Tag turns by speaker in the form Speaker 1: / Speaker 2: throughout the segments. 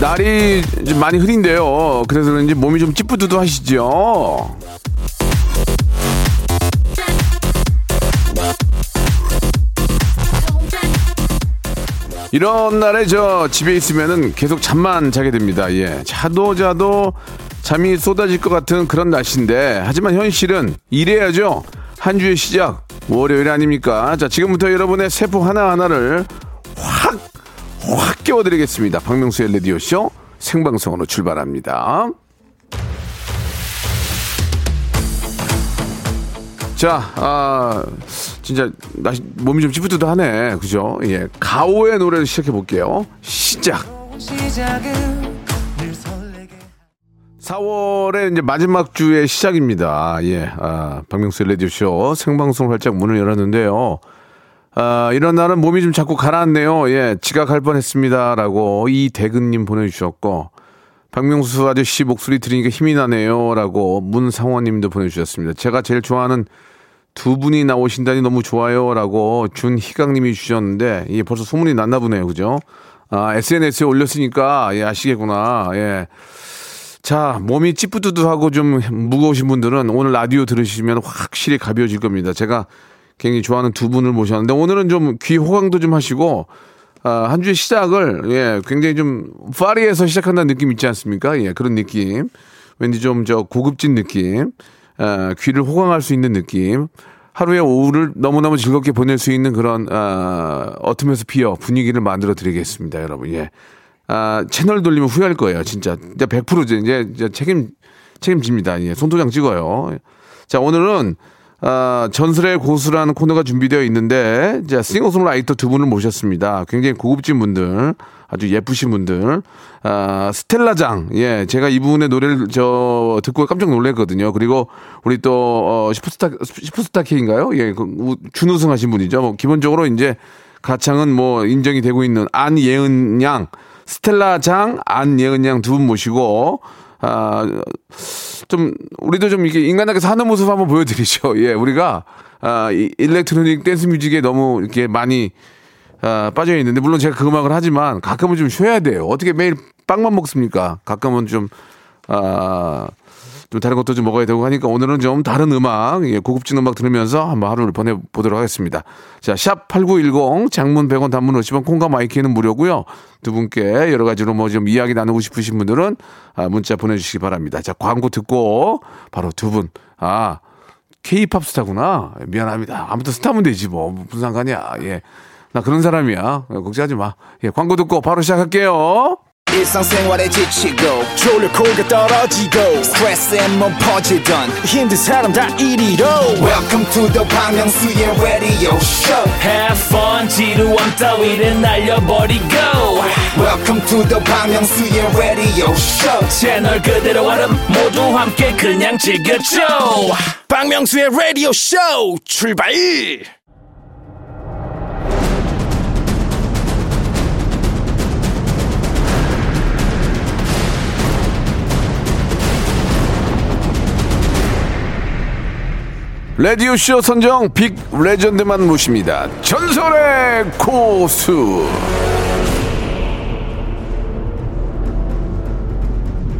Speaker 1: 날이 좀 많이 흐린데요. 그래서 그런지 몸이 좀 찌뿌드도 하시죠. 이런 날에 저 집에 있으면은 계속 잠만 자게 됩니다. 예. 자도 자도 잠이 쏟아질 것 같은 그런 날씨인데 하지만 현실은 일해야죠. 한 주의 시작 월요일 아닙니까? 자, 지금부터 여러분의 세포 하나하나를 확, 확 깨워드리겠습니다. 박명수의 레디오쇼 생방송으로 출발합니다. 자, 아, 진짜, 나, 몸이 좀 찌뿌드하네. 그죠? 예. 가오의 노래를 시작해 볼게요. 시작. 4월의 이제 마지막 주의 시작입니다. 예. 아, 박명수의 라디오쇼 생방송 활짝 문을 열었는데요. 아, 이런 날은 몸이 좀 자꾸 가라앉네요. 예. 지각할 뻔 했습니다. 라고 이대근님 보내주셨고, 박명수 아저씨 목소리 들으니까 힘이 나네요. 라고 문상원 님도 보내주셨습니다. 제가 제일 좋아하는 두 분이 나오신다니 너무 좋아요. 라고 준희강 님이 주셨는데, 이게 벌써 소문이 났나 보네요. 그죠? 아, SNS에 올렸으니까, 예, 아시겠구나. 예. 자, 몸이 찌뿌두두하고 좀 무거우신 분들은 오늘 라디오 들으시면 확실히 가벼워질 겁니다. 제가 굉장히 좋아하는 두 분을 모셨는데 오늘은 좀 귀 호강도 좀 하시고 아, 한 주의 시작을 예, 굉장히 좀 파리에서 시작한다는 느낌 있지 않습니까? 예, 그런 느낌. 왠지 좀 저 고급진 느낌. 아, 귀를 호강할 수 있는 느낌. 하루의 오후를 너무너무 즐겁게 보낼 수 있는 그런 아, 어둠에서 피어 분위기를 만들어 드리겠습니다, 여러분. 예. 아, 채널 돌리면 후회할 거예요, 진짜. 이제 100% 이제, 이제 책임, 책임집니다. 예, 손도장 찍어요. 자, 오늘은, 아, 전설의 고수라는 코너가 준비되어 있는데, 자, 싱어송라이터 두 분을 모셨습니다. 굉장히 고급진 분들, 아주 예쁘신 분들, 아, 스텔라장, 예, 제가 이분의 노래를 저, 듣고 깜짝 놀랐거든요. 그리고 우리 또, 어, 슈퍼스타, 슈퍼스타 K인가요? 예, 그, 우- 준우승 하신 분이죠. 뭐, 기본적으로 이제, 가창은 뭐, 인정이 되고 있는 안예은 양, 스텔라 장, 안예은 양 두 분 모시고, 아, 좀, 우리도 좀 이게 인간하게 사는 모습 한번 보여드리죠. 예, 우리가, 아, 이 electronic dance music에 너무 이렇게 많이, 아, 빠져 있는데, 물론 제가 그 음악을 하지만 가끔은 좀 쉬어야 돼요. 어떻게 매일 빵만 먹습니까? 가끔은 좀, 아, 좀 다른 것도 좀 먹어야 되고 하니까 오늘은 좀 다른 음악, 예, 고급진 음악 들으면서 한번 하루를 보내보도록 하겠습니다. 자, 샵 8910, 장문 100원, 단문 50원, 콩과 마이케이는 무료고요 두 분께 여러 가지로 뭐 좀 이야기 나누고 싶으신 분들은 아, 문자 보내주시기 바랍니다. 자, 광고 듣고 바로 두 분, 아, 케이팝 스타구나. 미안합니다. 아무튼 스타면 되지 뭐. 무슨 상관이야. 예. 나 그런 사람이야. 걱정하지 마. 예, 광고 듣고 바로 시작할게요.
Speaker 2: 일상생활에 지치고, 졸려 코가 떨어지고, 스트레스에 몸 퍼지던, 힘든 사람 다 이리로. welcome to the Bang Myung-soo's radio show
Speaker 3: Have fun, 지루함 따위를 날려버리고.
Speaker 2: welcome to the Bang Myung-soo's radio show
Speaker 3: 채널 그대로 얼음 모두 함께 그냥 즐겨줘.
Speaker 2: 박명수의 radio show 출발
Speaker 1: 라디오쇼 선정 빅 레전드만 모십니다. 전설의 고수.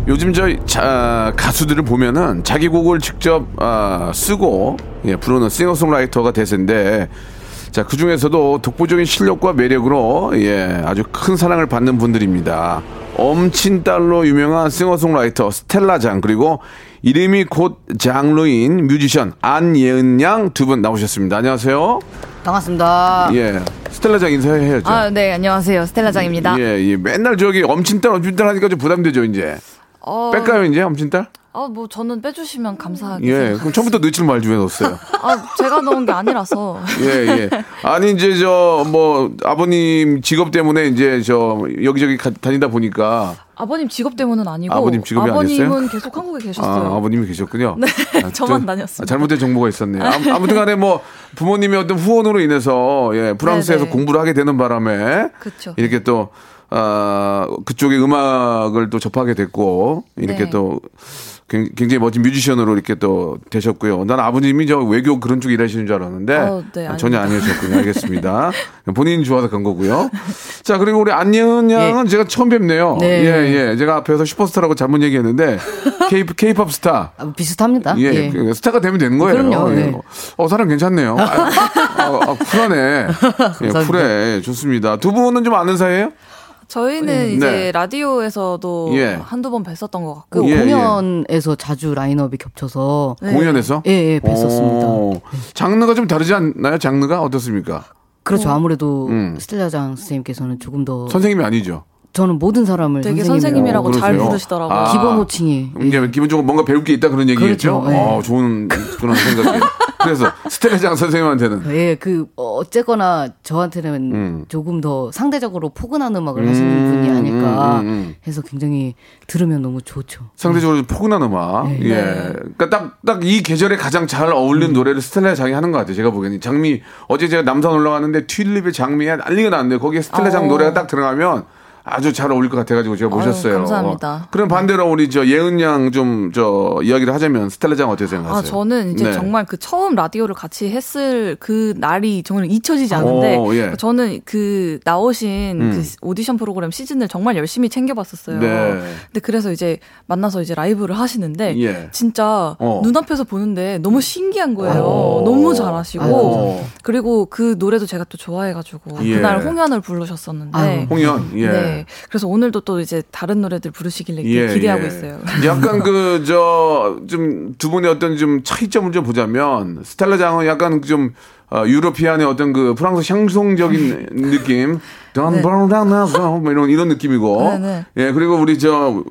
Speaker 1: 요즘 저 자, 가수들을 보면은 자기 곡을 직접 아, 쓰고 예, 부르는 싱어송라이터가 대세인데 자, 그 중에서도 독보적인 실력과 매력으로 예, 아주 큰 사랑을 받는 분들입니다. 엄친딸로 유명한 싱어송라이터 스텔라장 그리고 이름이 곧 장르인 뮤지션 안예은 양 두 분 나오셨습니다. 안녕하세요.
Speaker 4: 반갑습니다.
Speaker 1: 예, 스텔라장 인사해야죠.
Speaker 4: 아, 네, 안녕하세요. 스텔라장입니다.
Speaker 1: 예, 예, 맨날 저기 엄친딸 엄친딸 하니까 좀 부담되죠 이제.
Speaker 4: 어,
Speaker 1: 뺄까요 이제 엄친딸?
Speaker 4: 아, 뭐 저는 빼주시면 감사하게.
Speaker 1: 예.
Speaker 4: 생각하겠습니다.
Speaker 1: 그럼 처음부터 말지 왜 넣었어요?
Speaker 4: 아, 제가 넣은 게 아니라서.
Speaker 1: 예, 예. 아니, 이제 저, 뭐, 아버님 직업 때문에 이제 저, 여기저기 가- 다니다 보니까.
Speaker 4: 아버님 직업 때문은 아니고.
Speaker 1: 아버님 직업이
Speaker 4: 아버님은
Speaker 1: 아니었어요?
Speaker 4: 계속 한국에 계셨어요.
Speaker 1: 아, 아버님이 계셨군요.
Speaker 4: 네,
Speaker 1: 아,
Speaker 4: 저만
Speaker 1: 저-
Speaker 4: 다녔습니다.
Speaker 1: 아, 잘못된 정보가 있었네요. 아무- 아무튼 간에 뭐, 부모님의 어떤 후원으로 인해서, 예, 프랑스에서
Speaker 4: 네네.
Speaker 1: 공부를 하게 되는 바람에.
Speaker 4: 그쵸.
Speaker 1: 이렇게 또, 아, 그쪽의 음악을 또 접하게 됐고, 이렇게
Speaker 4: 네.
Speaker 1: 또, 굉- 굉장히 멋진 뮤지션으로 이렇게 또 되셨고요. 난 아버님이 저 외교 그런 쪽 일하시는 줄 알았는데
Speaker 4: 어, 네,
Speaker 1: 아, 전혀. 아니셨군요. 알겠습니다. 본인이 좋아서 간 거고요. 자 그리고 우리 안예은 양은 제가 처음 뵙네요.
Speaker 5: 네.
Speaker 1: 예, 예. 제가 앞에서 슈퍼스타라고 잘못 얘기했는데 K, K-팝 스타.
Speaker 5: 아, 비슷합니다.
Speaker 1: 예,
Speaker 5: 예.
Speaker 1: 그 스타가 되면 되는 거예요.
Speaker 5: 그럼요,
Speaker 1: 예.
Speaker 5: 네.
Speaker 1: 어, 사람 괜찮네요. 아, 아, 아, 쿨하네. 예. 쿨해. 예, 좋습니다. 두 분은 좀 아는 사이예요?
Speaker 4: 저희는 이제
Speaker 1: 네.
Speaker 4: 라디오에서도
Speaker 1: 예.
Speaker 4: 한두 번 뵀었던
Speaker 5: 것그
Speaker 4: 같고.
Speaker 1: 예,
Speaker 5: 공연에서 자주 라인업이 겹쳐서
Speaker 4: 네.
Speaker 1: 공연에서?
Speaker 5: 예, 예, 뵀었습니다.
Speaker 1: 오, 장르가 좀 다르지 않나요? 장르가 어떻습니까?
Speaker 5: 그렇죠. 아무래도
Speaker 1: 음.
Speaker 5: 스텔라장 선생님께서는 조금 더
Speaker 1: 선생님이 아니죠.
Speaker 5: 저는 모든 사람을
Speaker 4: 되게
Speaker 5: 선생님이라고
Speaker 4: 선생님이라고 잘? 부르시더라고요.
Speaker 1: 아.
Speaker 5: 기본 호칭이 예.
Speaker 1: 이제 기본적으로 뭔가 배울 게 있다 그런 얘기겠죠.
Speaker 5: 그렇죠, 네.
Speaker 1: 어, 좋은 그런 생각이에요. 그래서 스텔라장 선생님한테는
Speaker 5: 예, 그 어, 어쨌거나 저한테는
Speaker 1: 음.
Speaker 5: 조금 더 상대적으로 포근한 음악을 하시는 분이 아닐까
Speaker 1: 음, 음, 음.
Speaker 5: 해서 굉장히 들으면 너무 좋죠.
Speaker 1: 상대적으로 좀 포근한 음악.
Speaker 5: 네.
Speaker 1: 예. 그러니까 딱 딱 이 계절에 가장 잘 어울리는 노래를 스텔라장이 하는 것 같아요. 제가 보기에는 장미 어제 제가 남산 올라갔는데 튤립의 장미에 난리가 났는데 거기에 스텔라장
Speaker 4: 어.
Speaker 1: 노래가 딱 들어가면 아주 잘 어울릴 것 같아가지고 제가
Speaker 4: 아유,
Speaker 1: 모셨어요.
Speaker 4: 감사합니다.
Speaker 1: 그럼 반대로 우리 저 예은 양 좀 저 이야기를 하자면 스텔라장 어떻게 생각하세요?
Speaker 4: 아, 저는 이제
Speaker 1: 네.
Speaker 4: 정말 그 처음 라디오를 같이 했을 그 날이 정말 잊혀지지 않는데
Speaker 1: 오, 예.
Speaker 4: 저는 그 나오신
Speaker 1: 음.
Speaker 4: 그 오디션 프로그램 시즌을 정말 열심히 챙겨봤었어요.
Speaker 1: 네.
Speaker 4: 근데 그래서 이제 만나서 이제 라이브를 하시는데
Speaker 1: 예.
Speaker 4: 진짜
Speaker 1: 어.
Speaker 4: 눈앞에서 보는데 너무 신기한 거예요.
Speaker 1: 어.
Speaker 4: 너무 잘하시고
Speaker 1: 어.
Speaker 4: 그리고 그 노래도 제가 또 좋아해가지고
Speaker 1: 예.
Speaker 4: 그날 홍연을 부르셨었는데
Speaker 5: 아유.
Speaker 1: 홍연. 예.
Speaker 4: 네. 그래서 오늘도 또 이제 다른 노래들 부르시길래
Speaker 1: 예,
Speaker 4: 기대하고
Speaker 1: 예.
Speaker 4: 있어요.
Speaker 1: 약간 그 저 좀 두 분의 어떤 좀 차이점을 좀 보자면 스텔라 장은 약간 좀 어, 유로피안의 어떤 그 프랑스 향송적인 느낌, 던버라나뭐 이런 이런 느낌이고,
Speaker 4: 네, 네.
Speaker 1: 예 그리고 우리 저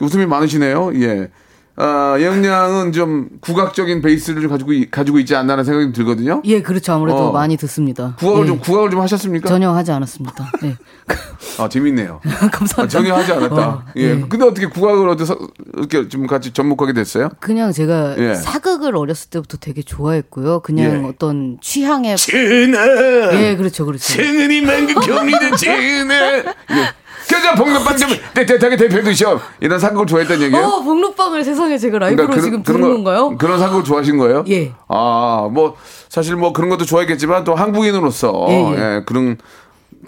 Speaker 1: 웃음이 많으시네요, 예. 아, 예은 양은 좀 국악적인 베이스를 좀 가지고 이- 가지고 있지 않나라는 생각이 들거든요.
Speaker 5: 예, 그렇죠. 아무래도
Speaker 1: 어.
Speaker 5: 많이 듣습니다.
Speaker 1: 국악을
Speaker 5: 예.
Speaker 1: 좀 국악을 좀 하셨습니까?
Speaker 5: 전혀 하지 않았습니다. 예.
Speaker 1: 아 재밌네요.
Speaker 5: 감사합니다.
Speaker 1: 아, 전혀 하지 않았다.
Speaker 5: 어,
Speaker 1: 예.
Speaker 5: 예.
Speaker 1: 근데 어떻게 국악을 어디서 이렇게 좀 같이 접목하게 됐어요?
Speaker 5: 그냥 제가
Speaker 1: 예.
Speaker 5: 사극을 어렸을 때부터 되게 좋아했고요. 그냥
Speaker 1: 예.
Speaker 5: 어떤 취향의
Speaker 1: 전하
Speaker 5: 예, 그렇죠, 그렇죠.
Speaker 1: 생은이 만금 경리된 전 하 겨자 복면빵 좀 대대하게 대표 드셔 이런 사극을 좋아했던 얘기예요?
Speaker 5: 어, 복록방을 세상에 제가 라이브로
Speaker 1: 그러니까
Speaker 5: 지금
Speaker 1: 그런
Speaker 5: 부른
Speaker 1: 거-
Speaker 5: 건가요?
Speaker 1: 그런 사극을 좋아하신 거예요?
Speaker 5: 예.
Speaker 1: 아, 뭐 사실 뭐 그런 것도 좋아했겠지만 또 한국인으로서
Speaker 5: 예,
Speaker 1: 예,
Speaker 5: 예.
Speaker 1: 그런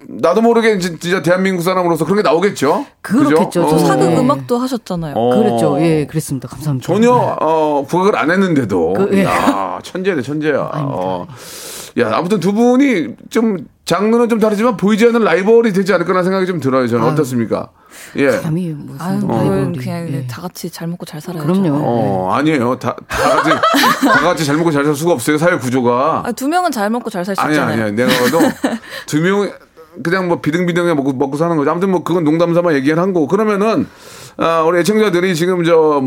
Speaker 1: 나도 모르게 진- 진짜 대한민국 사람으로서 그런 게 나오겠죠.
Speaker 5: 그렇겠죠.
Speaker 1: 그죠?
Speaker 5: 저
Speaker 1: 어.
Speaker 4: 사극
Speaker 5: 네.
Speaker 4: 음악도 하셨잖아요.
Speaker 1: 어.
Speaker 5: 그랬죠. 예, 그랬습니다. 감사합니다.
Speaker 1: 전혀 어, 국악을 안 했는데도
Speaker 5: 그, 예.
Speaker 1: 야 천재네 천재야. 어. 야 아무튼 두 분이 좀 장르는 좀 다르지만 보이지 않는 라이벌이 되지 않을까라는 생각이 좀 들어요. 저는
Speaker 5: 아유.
Speaker 1: 어떻습니까? 예.
Speaker 5: 감히 무슨
Speaker 4: 아유. 그건 그냥
Speaker 5: 예.
Speaker 4: 다 같이 잘 먹고 잘 살아야죠.
Speaker 5: 그럼요.
Speaker 1: 어 아니에요. 다, 다 같이 다 같이 잘 먹고 잘 살 수가 없어요. 사회 구조가.
Speaker 4: 아, 두 명은 잘 먹고 잘 살수
Speaker 1: 아니야
Speaker 4: 있잖아요.
Speaker 1: 아니야. 내가 봐도 두명 그냥 뭐 비등비등해 먹고 먹고 사는 거죠. 아무튼 뭐 그건 농담 삼아 얘기한 거고. 그러면은 아, 우리 애청자들이 지금 저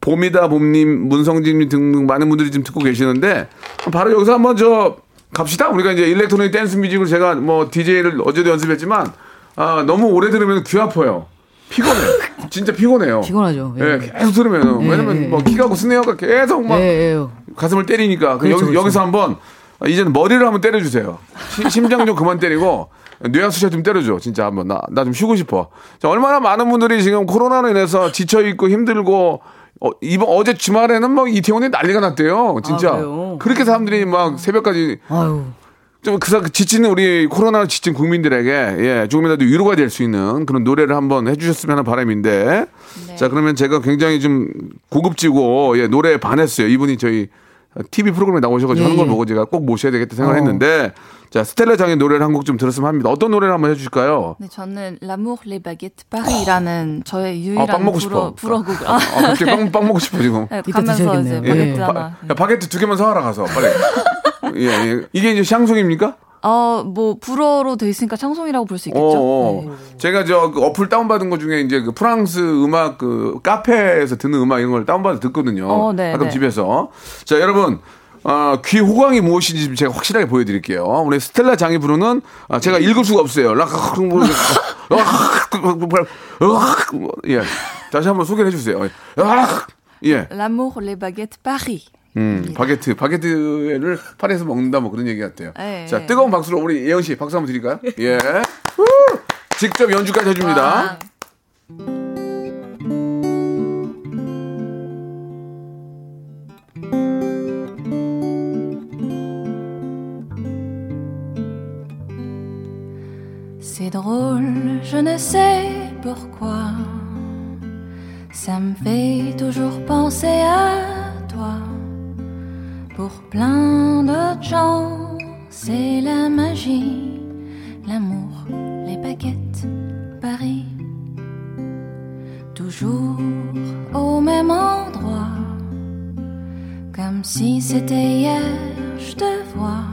Speaker 1: 봄이다 봄님, 문성진님 등등 많은 분들이 지금 듣고 계시는데 바로 여기서 한번 저 갑시다. 우리가 이제 electronic dance music을 제가 뭐 DJ를 어제도 연습했지만 아, 너무 오래 들으면 귀 아파요. 피곤해. 진짜 피곤해요.
Speaker 5: 피곤하죠.
Speaker 1: 예,
Speaker 5: 예.
Speaker 1: 계속 들으면
Speaker 5: 예,
Speaker 1: 왜냐면
Speaker 5: 예.
Speaker 1: 뭐 키가 고 스네어가 계속 막
Speaker 5: 예, 예.
Speaker 1: 가슴을 때리니까 그
Speaker 5: 그렇죠,
Speaker 1: 여기,
Speaker 5: 그렇죠.
Speaker 1: 여기서 한번 이제는 머리를 한번 때려주세요. 시- 심장 좀 그만 때리고 뇌하수샷 좀 때려줘. 진짜 한번 나 나 좀 쉬고 싶어. 자, 얼마나 많은 분들이 지금 코로나로 인해서 지쳐 있고 힘들고 어, 이번 어제 주말에는 막 이태원에 난리가 났대요. 진짜
Speaker 5: 아?
Speaker 1: 그렇게 사람들이 막 새벽까지
Speaker 5: 아유.
Speaker 1: 좀 그, 지치는 우리 코로나로 지친 국민들에게 예, 조금이라도 위로가 될 수 있는 그런 노래를 한번 해주셨으면 하는 바람인데 자 그러면 제가 굉장히 좀 고급지고 예, 노래에 반했어요. 이분이 저희 TV 프로그램에 나오셔가지고
Speaker 5: 예,
Speaker 1: 하는 걸
Speaker 5: 예.
Speaker 1: 보고 제가 꼭 모셔야 되겠다 생각했는데
Speaker 5: 어.
Speaker 1: 자 스텔라 장의 노래를 한 곡 좀 들었으면 합니다. 어떤 노래를 한번 해주실까요?
Speaker 4: 네, 저는 L'amour les baguettes Paris라는 저의
Speaker 1: 아,
Speaker 4: 유일한
Speaker 1: 빵 먹고
Speaker 4: 불어,
Speaker 1: 싶어.
Speaker 4: 불어곡을
Speaker 1: 아, 아, 갑자기 빵, 빵 먹고 싶어 지금.
Speaker 4: 네,
Speaker 5: 이따
Speaker 4: 가면서 이제
Speaker 5: 드셔야겠네요.
Speaker 4: 바게트
Speaker 5: 예.
Speaker 4: 하나.
Speaker 1: 바, 야, 바게트 두 개만 사와라 가서 빨리. 예, 예. 이게 이제 샹송입니까?
Speaker 4: 어, 뭐 불어로 돼 있으니까 샹송이라고 볼 수 있겠죠.
Speaker 1: 어,
Speaker 4: 네.
Speaker 1: 어. 제가 저 그 어플 다운 받은 것 중에 이제 그 프랑스 음악 그 카페에서 듣는 음악 이런 걸 다운 받아 듣거든요.
Speaker 4: 어, 네,
Speaker 1: 가끔
Speaker 4: 네.
Speaker 1: 집에서. 자, 여러분. 어, 귀 호강이 무엇인지 제가 확실하게 보여드릴게요. 우리 스텔라 장이 부르는 아, 제가 읽을 수가 없어요. 락, 뭐, 예. 다시 한번 소개해 주세요. 예.
Speaker 4: L'amour, les baguettes, Paris.
Speaker 1: 음, 바게트, 바게트를 파리에서 먹는다 뭐 그런 얘기 같아요.
Speaker 4: 네.
Speaker 1: 자, 뜨거운 박수로 우리 예은 씨 박수 한번 드릴까요? 예. 후! 직접 연주까지 해줍니다.
Speaker 4: C'est drôle, je ne sais pourquoi. Ça me fait toujours penser à. Pour plein d'autres gens, c'est la magie, l'amour, les baguettes, Paris. Toujours au même endroit, comme si c'était hier, je te vois.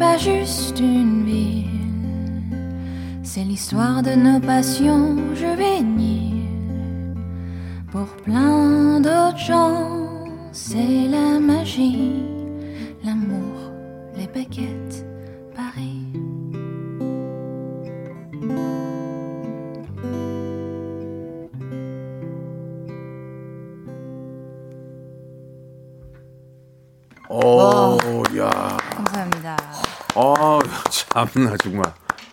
Speaker 4: Pas juste une ville, c'est l'histoire de nos passions juvéniles. Pour plein d'autres gens,
Speaker 1: 참나, 정말.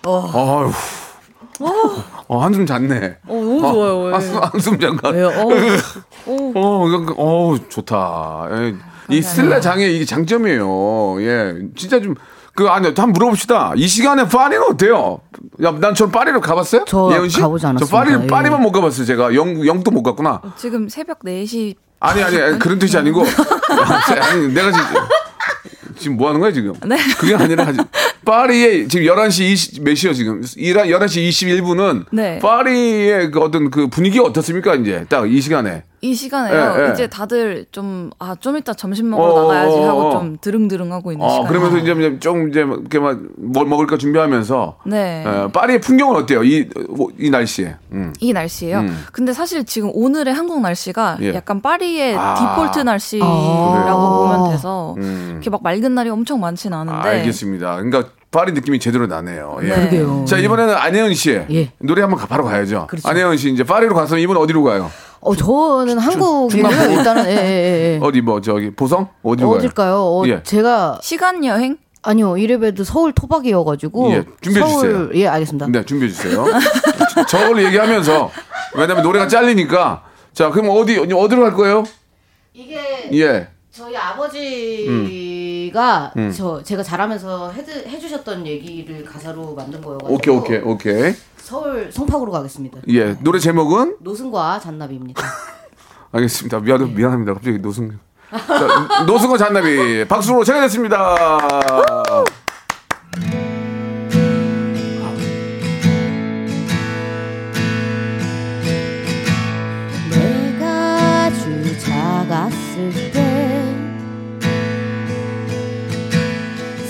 Speaker 1: 아유. 어, 한숨 잤네.
Speaker 5: 어, 너무 좋아요. 예.
Speaker 1: 한숨, 한숨 잠깐.
Speaker 5: 왜요? 어,
Speaker 1: 어, 어, 좋다. 예, 이 스텔라 장의 이게 장점이에요. 예, 진짜 좀, 그, 아니, 한번 물어봅시다. 이 시간에 파리는 어때요? 야, 난전 파리를 가봤어요?
Speaker 5: 저
Speaker 1: 예은 씨?
Speaker 5: 가보지
Speaker 1: 저
Speaker 5: 않았습니다.
Speaker 1: 파리,
Speaker 5: 예.
Speaker 1: 파리만 못 가봤어요, 제가. 영, 영도 못 갔구나.
Speaker 4: 지금 새벽 4시
Speaker 1: 아니, 아니, 아니, 그런 뜻이 아니고. 아니, 내가 지금. 지금 뭐 하는 거야, 지금?
Speaker 4: 네.
Speaker 1: 그게 아니라, 파리에 지금 11시 20, 몇 시요, 지금? 11시 21분은.
Speaker 4: 네.
Speaker 1: 파리의 그 어떤 그 분위기가 어떻습니까, 이제? 딱 이 시간에.
Speaker 4: 이 시간에요.
Speaker 1: 예, 예.
Speaker 4: 이제 다들 좀, 아, 좀 이따 점심 먹으러
Speaker 1: 어,
Speaker 4: 나가야지
Speaker 1: 어, 어,
Speaker 4: 하고
Speaker 1: 어.
Speaker 4: 좀 드릉드릉 하고 있는
Speaker 1: 어,
Speaker 4: 시간.
Speaker 1: 그러면서 이제 이제 좀 이제 이렇게 막뭘 먹을까 준비하면서.
Speaker 4: 네.
Speaker 1: 어, 파리의 풍경은 어때요? 이, 이 날씨에. 음.
Speaker 4: 이 날씨예요.
Speaker 1: 음.
Speaker 4: 근데 사실 지금 오늘의 한국 날씨가
Speaker 1: 예.
Speaker 4: 약간 파리의
Speaker 1: 아.
Speaker 4: 디폴트 날씨라고
Speaker 5: 그래요?
Speaker 4: 보면 돼서
Speaker 1: 음.
Speaker 4: 이렇게 막 맑은 날이 엄청 많지는 않은데
Speaker 1: 알겠습니다. 그러니까 파리 느낌이 제대로 나네요. 예.
Speaker 5: 그러게요.
Speaker 1: 자, 이번에는 안혜은 씨.
Speaker 5: 예.
Speaker 1: 노래 한번 가- 바로 가야죠.
Speaker 5: 그렇죠.
Speaker 1: 안혜은 씨 이제 파리로 가서 이분 어디로 가요?
Speaker 5: 어, 저는
Speaker 1: 중간고?
Speaker 5: 일단은 예, 예, 예.
Speaker 1: 어디 뭐 저기 보성? 어디로 가요?
Speaker 5: 어딜까요? 어,
Speaker 1: 예.
Speaker 5: 제가
Speaker 4: 시간 여행?
Speaker 5: 아니요 이래봬도 서울 토박이어가지고
Speaker 1: 예, 준비해
Speaker 5: 서울
Speaker 1: 주세요.
Speaker 5: 예 알겠습니다.
Speaker 1: 네, 준비해 주세요. 저- 저걸 얘기하면서 왜냐면 노래가 잘리니까 자, 그럼 어디 어디로 갈 거예요?
Speaker 5: 이게
Speaker 1: 예.
Speaker 5: 저희 아버지가
Speaker 1: 음.
Speaker 5: 저 제가 자라면서 해드, 해주셨던 얘기를 가사로 만든 거여가지고
Speaker 1: 오케이, 오케이, 오케이.
Speaker 5: 서울 송파구로 가겠습니다.
Speaker 1: 예. 노래 제목은
Speaker 5: 노승과 잔나비입니다.
Speaker 1: 알겠습니다. 미안, 미안합니다. 갑자기 노승. 자, 노승호 잔나비 박수로 청해냈습니다.
Speaker 5: 내가 아주 작았을 때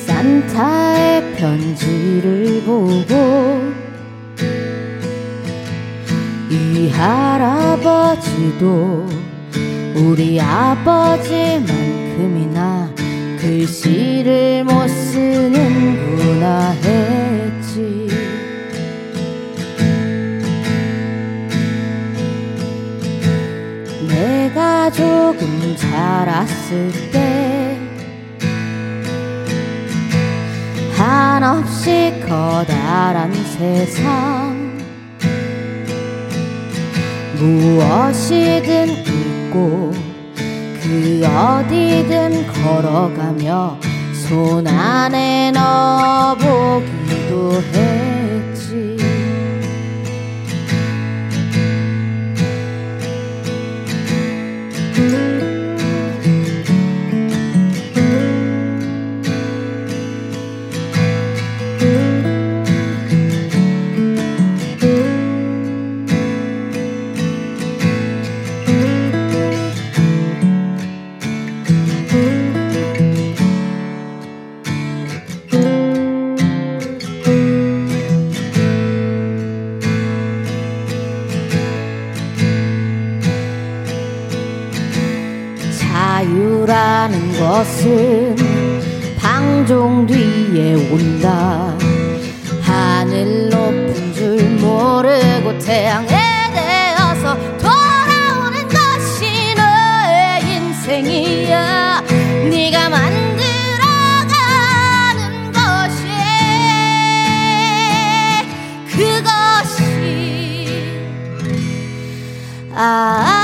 Speaker 5: 산타의 편지를 보고 할아버지도 우리 아버지만큼이나 글씨를 못 쓰는구나 했지. 내가 조금 자랐을 때 한없이 커다란 세상 무엇이든 읽고 그 어디든 걸어가며 손 안에 넣어보기도 했지 것은 방종 뒤에 온다. 하늘 높은 줄 모르고 태양에 대어서 돌아오는 것이 너의 인생이야. 네가 만들어가는 것이 그것이 아,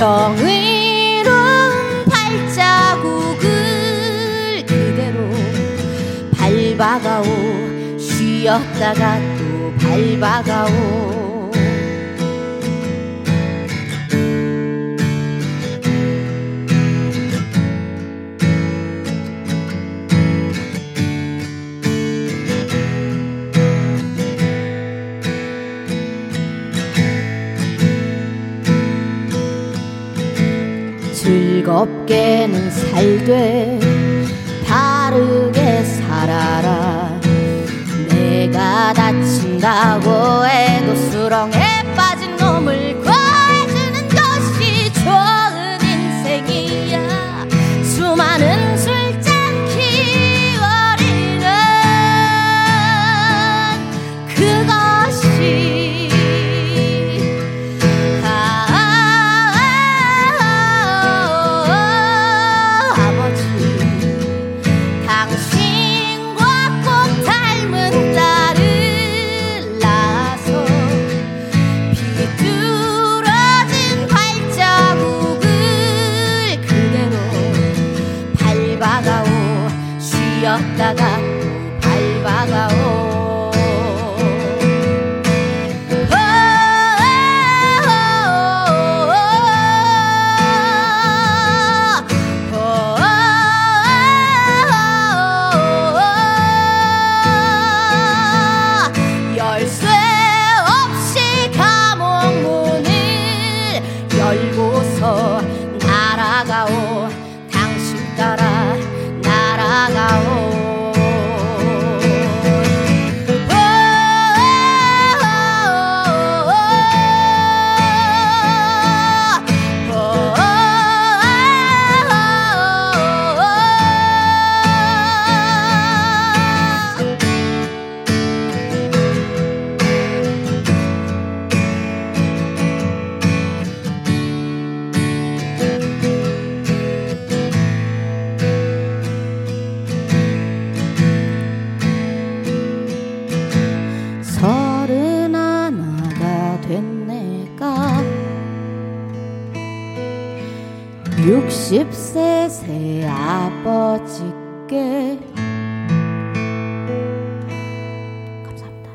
Speaker 5: 정의로운 발자국을 그대로 밟아가오 쉬었다가 또 밟아가오 즐겁게는 살되 바르게 살아라. 내가 다친다고 해도 수렁에 쉬었다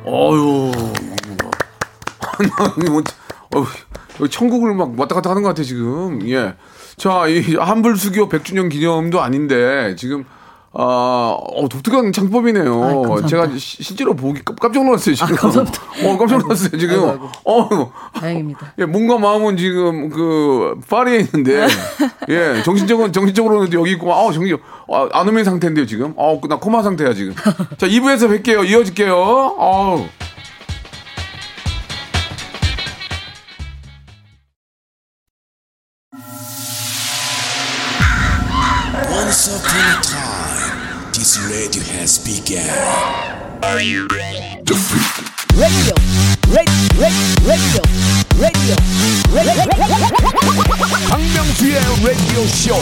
Speaker 1: 어유. 나 뭐, 어, 천국을 막 왔다 갔다 하는 것 같아 지금. 예. 자, 이 한불 수교 100주년 기념도 아닌데 지금 아, 어, 독특한 창법이네요.
Speaker 5: 아이.
Speaker 1: 제가 시- 실제로 보기 깜- 깜짝 놀랐어요 지금.
Speaker 5: 아, 감사합니다.
Speaker 1: 어, 깜짝 놀랐어요 지금.
Speaker 5: 아이고, 아이고.
Speaker 1: 어,
Speaker 5: 다행입니다.
Speaker 1: 예, 몸과 마음은 지금 그 파리에
Speaker 5: 네.
Speaker 1: 있는데, 예, 정신적으로 정신적으로는 여기 있고, 아우 정신 아, 안 오면 상태인데요 지금. 아우 나 코마 상태야 지금. 자 2부에서 뵐게요. 이어질게요. 아우.
Speaker 6: Radio. Has begun.
Speaker 7: 박명수의 라디오. 쇼.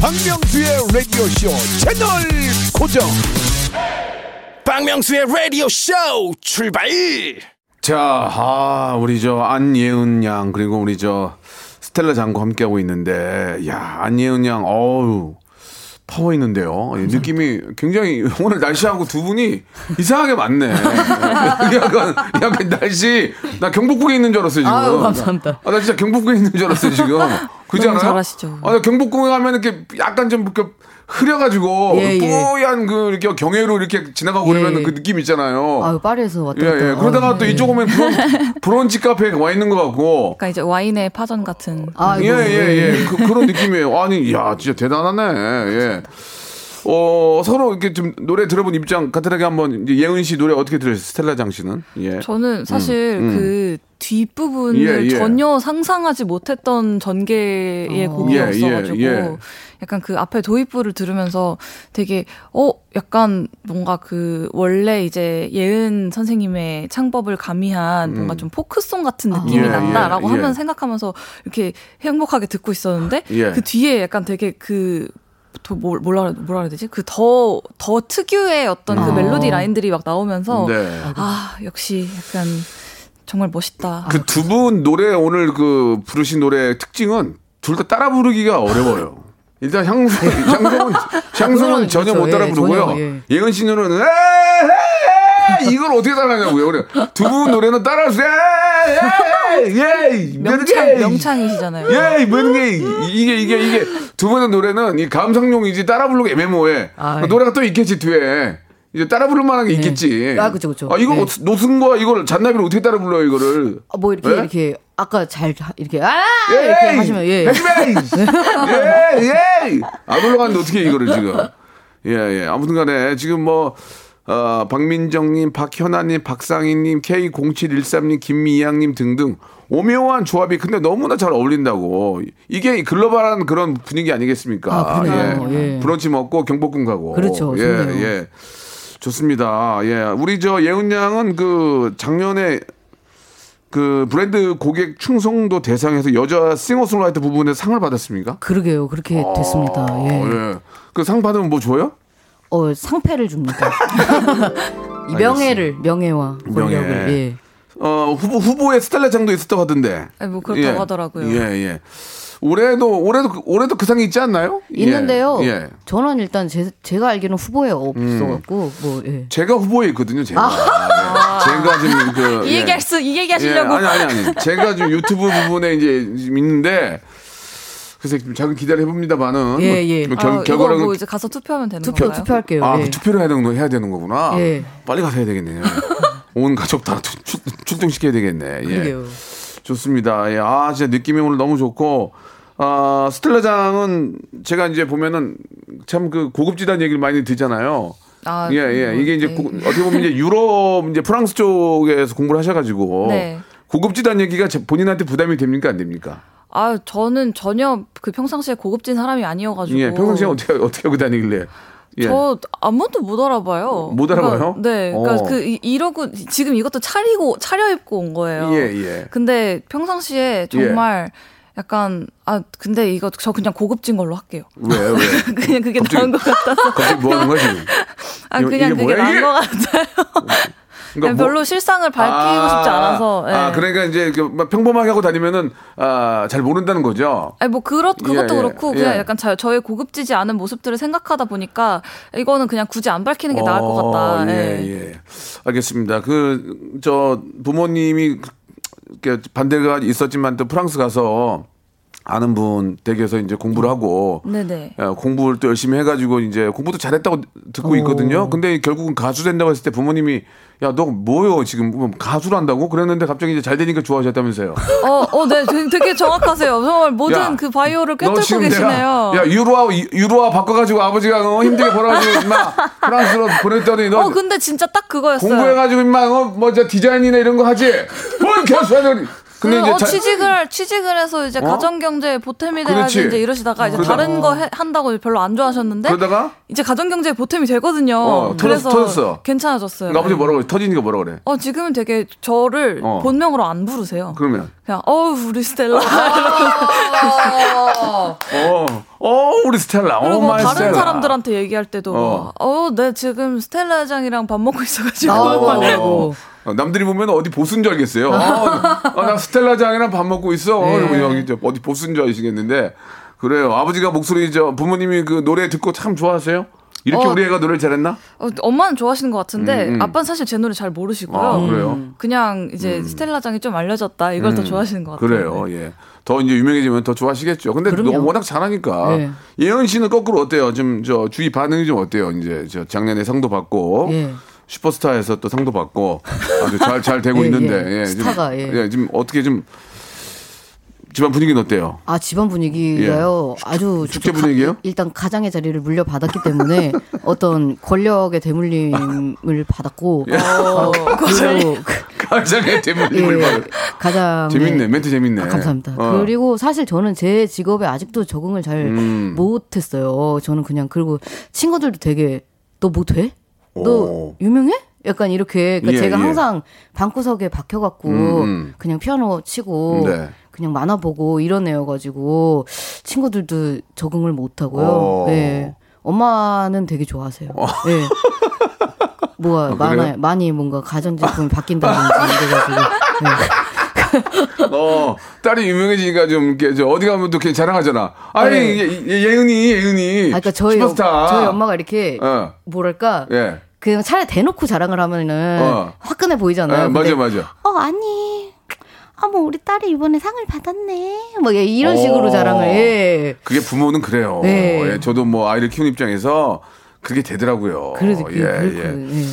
Speaker 7: 박명수의 라디오 쇼 채널 고정.
Speaker 3: 박명수의 라디오 쇼 출발!
Speaker 1: 자, 아, 우리 저 안예은 양 그리고 우리 저 스텔라 장과 함께하고 있는데, 야, 안예은 양, 어우. 파워 있는데요. 예, 느낌이 굉장히 오늘 날씨하고 두 분이 이상하게 맞네. 약간 약간 날씨 나 경복궁에 있는 줄 알았어요 지금.
Speaker 5: 아유, 감사합니다.
Speaker 1: 아, 나 진짜 경복궁에 있는 줄 알았어요 지금. 그지 않아요?
Speaker 4: 잘하시죠.
Speaker 1: 아, 나 경복궁에 가면 이렇게 약간 좀 이렇게 흐려가지고
Speaker 5: 예, 예.
Speaker 1: 뽀얀 그 이렇게 경회로 이렇게 지나가고
Speaker 5: 예.
Speaker 1: 그러면 그 느낌 있잖아요.
Speaker 5: 아유 파리에서 왔다
Speaker 1: 예,
Speaker 5: 갔다.
Speaker 1: 예. 그러다가
Speaker 5: 아유,
Speaker 1: 또
Speaker 5: 예.
Speaker 1: 이쪽 오면 브런, 브런치 카페에 와 있는 것 같고.
Speaker 4: 그러니까 이제 와인의 파전 같은
Speaker 5: 아이고,
Speaker 1: 예, 예, 예. 그, 그런 느낌이에요. 아니, 야, 진짜 대단하네. 예. 어, 서로 이렇게 좀 노래 들어본 입장 간단하게 한번 이제 예은 씨 노래 어떻게 들으셨어요? 스텔라 장 씨는? 예.
Speaker 4: 저는 사실
Speaker 1: 음.
Speaker 4: 그 뒷부분을
Speaker 1: 예, 예.
Speaker 4: 전혀 상상하지 못했던 전개의
Speaker 5: 어.
Speaker 4: 곡이었어가지고
Speaker 1: 예, 예, 예.
Speaker 4: 약간 그 앞에 도입부를 들으면서 되게 어 약간 뭔가 그 원래 이제 예은 선생님의 창법을 가미한 뭔가 좀 포크송 같은 느낌이
Speaker 1: 음. 예,
Speaker 4: 난다라고
Speaker 1: 예,
Speaker 4: 하면
Speaker 1: 예.
Speaker 4: 생각하면서 이렇게 행복하게 듣고 있었는데
Speaker 1: 예.
Speaker 4: 그 뒤에 약간 되게 그더 뭘- 뭐라 뭐라 해야 되지? 그 더 더 특유의 어떤 그
Speaker 5: 아.
Speaker 4: 멜로디 라인들이 막 나오면서
Speaker 1: 네.
Speaker 4: 아 역시 약간 정말 멋있다.
Speaker 1: 그 두 분 노래 오늘 그 부르신 노래 특징은 둘 다 따라 부르기가 어려워요. 일단 향수, 향수는, 향수는
Speaker 5: 그건
Speaker 1: 전혀
Speaker 5: 그렇죠.
Speaker 1: 못 따라
Speaker 5: 예,
Speaker 1: 부르고요.
Speaker 5: 전혀, 예.
Speaker 1: 예은 씨 노래는 에이, 이걸 어떻게 따라하냐고요. 그래. 두 분 노래는 따라서 에이, 에이,
Speaker 4: 명창 명창이시잖아요.
Speaker 1: 예, 뭐는 게 이게 이게 이게 두 분의 노래는 이 감성용이지 따라 부르기 애매모호해.
Speaker 5: 아,
Speaker 1: 그 노래가 또 있겠지 뒤에. 이제 따라 부를 만한 게 있겠지.
Speaker 5: 아, 그쵸, 그쵸.
Speaker 1: 아, 이거
Speaker 5: 네.
Speaker 1: 어- 노승과 이걸 잔나비를 어떻게 따라 불러요, 이거를?
Speaker 5: 아, 뭐 이렇게
Speaker 1: 예?
Speaker 5: 이렇게 아까 잘 하- 이렇게 아 이렇게 하시면 예.
Speaker 1: 예, 예. 안 올라가는데 어떻게 해, 이거를 지금. 예, 예. 아무튼 간에 지금 뭐, 어, 박민정님, 박현아님, 박상희님, K0713님, 김미양님 등등 오묘한 조합이 근데 너무나 잘 어울린다고. 이게 글로벌한 그런 분위기 아니겠습니까?
Speaker 5: 아, 그러네요. 예.
Speaker 1: 브런치 먹고 경복궁 가고.
Speaker 5: 그렇죠.
Speaker 1: 예,
Speaker 5: 좋네요.
Speaker 1: 예. 좋습니다. 예. 우리 저 예은 양은 그 작년에 그 브랜드 고객 충성도 대상에서 여자 싱어송라이터 부분에 상을 받았습니까?
Speaker 5: 그러게요. 그렇게 됐습니다. 예.
Speaker 1: 예. 그 상 받으면 뭐 줘요?
Speaker 5: 어, 상패를 줍니다. 이 명예를 명예와
Speaker 1: 명예.
Speaker 5: 권력을 예.
Speaker 1: 어, 후보, 후보에 스텔라 장도 있었다고 하던데.
Speaker 4: 아니, 뭐 그렇다고 하더라고요.
Speaker 1: 예, 예. 올해도, 올해도, 그- 올해도 그 상이 있지 않나요? 예,
Speaker 5: 있는데요.
Speaker 1: 예.
Speaker 5: 저는 일단 제, 제가 알기로는 후보에 없어갖고 뭐 예.
Speaker 1: 제가 후보에 있거든요, 제가. 예. 제가 지금 그.
Speaker 4: 이
Speaker 1: 예.
Speaker 4: 얘기할 수, 이
Speaker 1: 예,
Speaker 4: 얘기하시려고.
Speaker 1: 아니, 아니, 아니. 제가 지금 유튜브 부분에 이제 있는데, 그래서 좀 작은 기대를 해봅니다만은.
Speaker 5: 예, 예.
Speaker 1: 뭐
Speaker 4: 아,
Speaker 1: 결,
Speaker 4: 이거
Speaker 1: 결과는.
Speaker 4: 뭐 이제 가서 투표하면 되는
Speaker 5: 투표
Speaker 4: 건가요?
Speaker 5: 투표할게요.
Speaker 1: 아,
Speaker 5: 예.
Speaker 1: 그 투표를 해야 되는, 거- 해야 되는 거구나.
Speaker 5: 예.
Speaker 1: 빨리 가서 해야 되겠네요. 온 가족 다 출, 출- 출동시켜야 되겠네. 예.
Speaker 5: 그러게요.
Speaker 1: 좋습니다. 예. 아, 진짜 느낌이 오늘 너무 좋고, 아, 스텔라장은 제가 이제 보면은 참 그 고급지다는 얘기를 많이 듣잖아요.
Speaker 4: 아,
Speaker 1: 예, 예.
Speaker 4: 뭐,
Speaker 1: 이게 이제
Speaker 4: 네.
Speaker 1: 고- 어떻게 보면 이제 유럽, 이제 프랑스 쪽에서 공부를 하셔가지고.
Speaker 4: 네.
Speaker 1: 고급지다는 얘기가 제- 본인한테 부담이 됩니까? 안 됩니까?
Speaker 4: 아, 저는 전혀 그 평상시에 고급진 사람이 아니어가지고.
Speaker 1: 예, 평상시에 어떻게, 어떻게 하고 다니길래. 예.
Speaker 4: 저 아무도 못 알아봐요.
Speaker 1: 못 알아봐요?
Speaker 4: 그러니까, 네, 그러니까
Speaker 1: 어.
Speaker 4: 그 이- 이러고 지금 이것도 차리고 차려입고 온 거예요.
Speaker 1: 예, 예.
Speaker 4: 근데 평상시에 정말 약간 아 근데 이거 저 그냥 고급진 걸로 할게요.
Speaker 1: 왜, 왜?
Speaker 4: 그냥 그게
Speaker 1: 갑자기-
Speaker 4: 나은 것 같아서.
Speaker 1: 갑자기 뭐 하는 거야, 지금?
Speaker 4: 아
Speaker 1: 이거-
Speaker 4: 그냥 그게
Speaker 1: 뭐야,
Speaker 4: 나은? 것 같아요.
Speaker 1: 그러니까 뭐-
Speaker 4: 별로 실상을 밝히고
Speaker 1: 아,
Speaker 4: 싶지 않아서. 예.
Speaker 1: 아, 그러니까 이제 그막 평범하게 하고 다니면은 아, 잘 모른다는 거죠.
Speaker 4: 아니 뭐 그렇 그것도
Speaker 1: 예, 예,
Speaker 4: 그렇고 그냥
Speaker 1: 예.
Speaker 4: 약간 자, 저의 고급지지 않은 모습들을 생각하다 보니까 이거는 그냥 굳이 안 밝히는 게 나을 것 같다.
Speaker 1: 어,
Speaker 4: 예.
Speaker 1: 예, 예. 알겠습니다. 그, 저, 부모님이 이렇게 반대가 있었지만 또 프랑스 가서 아는 분 댁에서 이제 공부를 하고
Speaker 4: 네네.
Speaker 1: 예, 공부를 또 열심히 해가지고 이제 공부도 잘했다고 듣고 있거든요. 근데 결국은 가수 된다고 했을 때 부모님이 야, 너 뭐요? 지금 뭐 가수를 한다고? 그랬는데 갑자기 이제 잘 되니까 좋아하셨다면서요.
Speaker 4: 어, 어, 네, 되게, 정확하세요. 정말 모든
Speaker 1: 야,
Speaker 4: 그 바이오를
Speaker 1: 너
Speaker 4: 꿰뚫고 계시네요.
Speaker 1: 내가 야, 유로아, 유로아 바꿔가지고 아버지가 어, 힘들게 벌어가지고 임마 프랑스로 보냈더니 너
Speaker 4: 어, 근데 진짜 딱 그거였어요.
Speaker 1: 공부해가지고 임마 어, 뭐저 디자인이나 이런 거 하지? 뭘 교수하더니 근데
Speaker 4: 그,
Speaker 1: 이제
Speaker 4: 어,
Speaker 1: 자-
Speaker 4: 취직을 취직을 해서 이제
Speaker 1: 어?
Speaker 4: 가정 경제에 보탬이 돼야지. 이제 이러시다가 이제
Speaker 1: 그러다가-
Speaker 4: 다른 거 해- 한다고 별로 안 좋아하셨는데
Speaker 1: 그러다가
Speaker 4: 이제 가정 경제에 보탬이 되거든요.
Speaker 1: 어, 터졌-
Speaker 4: 그래서
Speaker 1: 터졌어.
Speaker 4: 괜찮아졌어요.
Speaker 1: 아버지 뭐라 그래? 터지니까 뭐라 그래?
Speaker 4: 어 지금은 되게 저를
Speaker 1: 어.
Speaker 4: 본명으로 안 부르세요.
Speaker 1: 그러면
Speaker 4: 그냥 어우 우리 스텔라
Speaker 1: 어, 어 우리 스텔라, 어
Speaker 4: 그리고 my daughter
Speaker 1: 스텔라.
Speaker 4: 사람들한테 얘기할 때도
Speaker 1: 어.
Speaker 4: 어네 지금 스텔라 회장이랑 밥 먹고 있어가지고
Speaker 1: 어, 어, 남들이 보면 어디 보수인 줄 알겠어요. 어, 어, 나 스텔라장이랑 밥 먹고 있어.
Speaker 4: 네.
Speaker 1: 그리고 여기 저 어디 보수인 줄 아시겠는데 그래요. 아버지가 목소리 저 부모님이 그 노래 듣고 참 좋아하세요. 이렇게
Speaker 4: 어.
Speaker 1: 우리 애가 노래를 잘했나?
Speaker 4: 어, 엄마는 좋아하시는 것 같은데
Speaker 1: 음, 음.
Speaker 4: 아빠는 사실 제 노래 잘 모르시고요.
Speaker 1: 아, 그래요?
Speaker 4: 그냥 이제 스텔라장이 좀 알려졌다 이걸 더 좋아하시는 것 같아요.
Speaker 1: 그래요. 예. 더 이제 유명해지면 더 좋아하시겠죠. 근데
Speaker 5: 그럼요.
Speaker 1: 너 워낙 잘하니까.
Speaker 5: 네.
Speaker 1: 예은 씨는 거꾸로 어때요? 좀저 주위 반응이 좀 어때요? 이제 저 작년에 상도 받고
Speaker 5: 예.
Speaker 1: 슈퍼스타에서 또 상도 받고 아주 잘 잘 되고
Speaker 5: 예,
Speaker 1: 있는데
Speaker 5: 예.
Speaker 1: 예,
Speaker 5: 스타가,
Speaker 1: 지금,
Speaker 5: 예.
Speaker 1: 지금 어떻게 좀 집안 분위기는 어때요?
Speaker 5: 아 집안 분위기가요 아주
Speaker 1: 축제
Speaker 5: 가-
Speaker 1: 분위기예요?
Speaker 5: 일단 가장의 자리를 물려받았기 때문에 어떤 권력의 대물림을 받았고 어, 그리고 그-
Speaker 1: 가장의 대물림을
Speaker 5: 예,
Speaker 1: 받은.
Speaker 5: 가장
Speaker 1: 재밌네. 멘트 재밌네.
Speaker 5: 아, 감사합니다.
Speaker 1: 어.
Speaker 5: 그리고 사실 저는 제 직업에 아직도 적응을 잘
Speaker 1: 음.
Speaker 5: 못했어요. 저는 그냥 그리고 친구들도 되게 너뭐 돼? 너
Speaker 1: 오.
Speaker 5: 유명해? 약간 이렇게 그러니까
Speaker 1: 예,
Speaker 5: 제가
Speaker 1: 예.
Speaker 5: 항상 방구석에 박혀갖고
Speaker 1: 음, 음.
Speaker 5: 그냥 피아노 치고
Speaker 1: 네.
Speaker 5: 그냥 만화 보고 이런 애여가지고 친구들도 적응을 못하고요.
Speaker 1: 어.
Speaker 5: 예. 엄마는 되게 좋아하세요. 예. 뭐가
Speaker 1: 아?
Speaker 5: 많아 많이 뭔가 가전제품이 바뀐다든지 이래가지고 예.
Speaker 1: 어, 딸이 유명해지니까 좀 이렇게 저 어디 가면 또 이렇게 자랑하잖아. 아니,
Speaker 5: 네.
Speaker 1: 예, 예, 예은이, 예은이.
Speaker 5: 아, 그러니까 저희
Speaker 1: 슈퍼스타.
Speaker 5: 저희 엄마가 이렇게
Speaker 1: 어.
Speaker 5: 뭐랄까
Speaker 1: 예.
Speaker 5: 그냥 차라리 대놓고 자랑을 하면은
Speaker 1: 어.
Speaker 5: 화끈해 보이잖아요.
Speaker 1: 예, 맞아,
Speaker 5: 근데
Speaker 1: 맞아.
Speaker 5: 어 아니, 어머 우리 딸이 이번에 상을 받았네. 뭐 이런
Speaker 1: 어.
Speaker 5: 식으로 자랑을. 예.
Speaker 1: 그게 부모는 그래요.
Speaker 5: 네.
Speaker 1: 예, 저도 뭐 아이를 키우는 입장에서 그게 되더라고요.
Speaker 5: 그래도
Speaker 1: 예. 예.
Speaker 5: 예.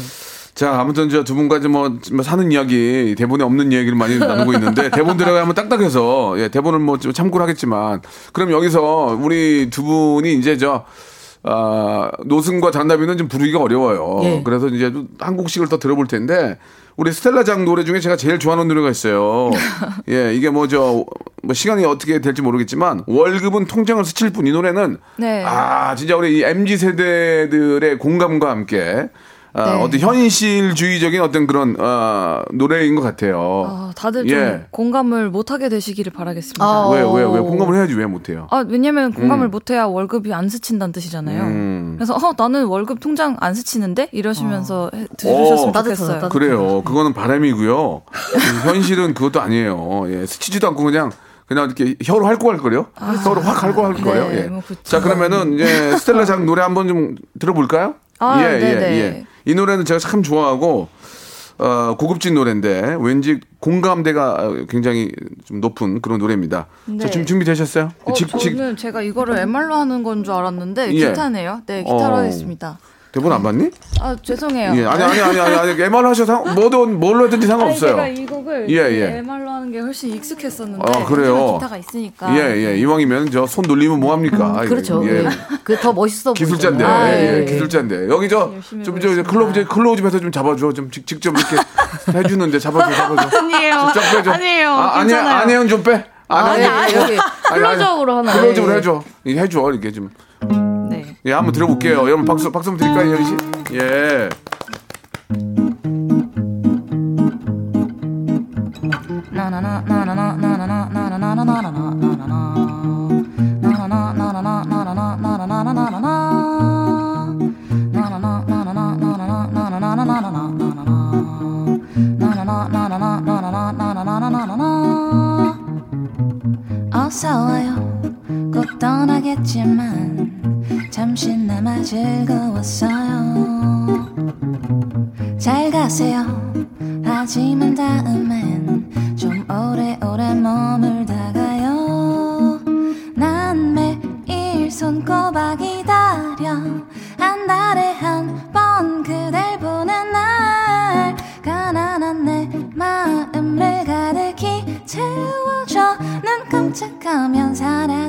Speaker 1: 자, 아무튼 저 두 분까지 뭐, 뭐 사는 이야기, 대본에 없는 이야기를 많이 나누고 있는데, 대본 들어가면 딱딱해서, 예, 대본을 뭐좀 참고를 하겠지만, 그럼 여기서 우리 두 분이 이제 저, 아, 노승과 잔나비는 좀 부르기가 어려워요.
Speaker 5: 예.
Speaker 1: 그래서 이제 한 곡씩을 더 들어볼 텐데, 우리 스텔라 장 노래 중에 제가 제일 좋아하는 노래가 있어요. 예, 이게 뭐 저, 뭐 시간이 어떻게 될지 모르겠지만, 월급은 통장을 스칠 뿐 이 노래는,
Speaker 4: 네.
Speaker 1: 아, 진짜 우리 이 MZ 세대들의 공감과 함께 아,
Speaker 4: 네.
Speaker 1: 어떤 현실주의적인 어떤 그런 어, 노래인 것 같아요.
Speaker 4: 어, 다들 좀
Speaker 1: 예.
Speaker 4: 공감을 못하게 되시기를 바라겠습니다.
Speaker 5: 아,
Speaker 1: 왜, 왜, 왜 공감을 해야지 왜 못해요?
Speaker 4: 아, 왜냐면 공감을 못해야 월급이 안 스친다는 뜻이잖아요.
Speaker 1: 음.
Speaker 4: 그래서 어, 나는 월급 통장 안 스치는데 이러시면서 해-
Speaker 1: 오.
Speaker 4: 들으셨으면 좋겠어요.
Speaker 5: 따뜻하다.
Speaker 1: 그래요. 그거는 바람이고요. 현실은 그것도 아니에요. 예, 스치지도 않고 그냥 그냥 이렇게 혀로 핥고 할 거요. 혀로 확 핥고 할 거예요.
Speaker 4: 네,
Speaker 1: 예.
Speaker 4: 뭐.
Speaker 1: 자 그러면은 이제 스텔라 장 노래 한번 좀 들어볼까요?
Speaker 4: 아,
Speaker 1: 예, 예,
Speaker 4: 네네.
Speaker 1: 예. 이 노래는 제가 참 좋아하고 어, 고급진 노래인데 왠지 공감대가 굉장히 좀 높은 그런 노래입니다.
Speaker 4: 네.
Speaker 1: 자 지금 준비되셨어요?
Speaker 4: 어,
Speaker 1: 직- 직-
Speaker 4: 저는 제가 이거를 MR로 하는 건 줄 알았는데
Speaker 1: 예.
Speaker 4: 기타네요. 네, 기타로
Speaker 1: 어.
Speaker 4: 하겠습니다.
Speaker 1: 대본 안 봤니?
Speaker 4: 아, 죄송해요.
Speaker 1: 예, 아니 아니 아니 아니 아니 MR 하셔도 상, 뭐도 뭘로 하든지
Speaker 4: 아니,
Speaker 1: 상관없어요.
Speaker 4: 제가 이 곡을
Speaker 1: 예,
Speaker 4: 예,
Speaker 1: 예.
Speaker 4: MR로 하는 게 훨씬 익숙했었는데
Speaker 1: 아, 그래요?
Speaker 4: 기타가 있으니까
Speaker 1: 예, 예. 이왕이면 저 손 놀리면 뭐 합니까? 아,
Speaker 5: 그렇죠.
Speaker 1: 예.
Speaker 5: 예. 그더 멋있어
Speaker 1: 기술자인데.
Speaker 5: 아,
Speaker 1: 예,
Speaker 5: 예.
Speaker 1: 기술자인데. 여기 저,
Speaker 4: 열심히
Speaker 1: 좀, 저. close, close에서 좀 잡아줘. 좀 직, 직접 이렇게 해주는데 잡아줘, 잡아줘.
Speaker 4: 아니에요.
Speaker 1: 쫙 빼줘.
Speaker 4: 아니에요.
Speaker 1: 아,
Speaker 4: 괜찮아요.
Speaker 1: 안예은 좀 빼.
Speaker 5: 아니, 아니, 여기 클로즈업으로 하나.
Speaker 1: 클로즈업으로
Speaker 5: 예.
Speaker 1: 해줘. 이 해줘, 이렇게 좀. 예, 한번 들어볼게요. 여러분 박수 박수 한번 드릴까요, 여기 씨? 예.
Speaker 4: 어서 와요 곧 떠나겠지만 잠시나마 즐거웠어요. 잘 가세요. 하지만 다음엔 좀 오래오래 머물다가요. 난 매일 손꼽아 기다려 한 달에 한 번 그댈 보는 날. 가난한 내 마음을 가득히 채워줘. 눈 깜짝하면 사라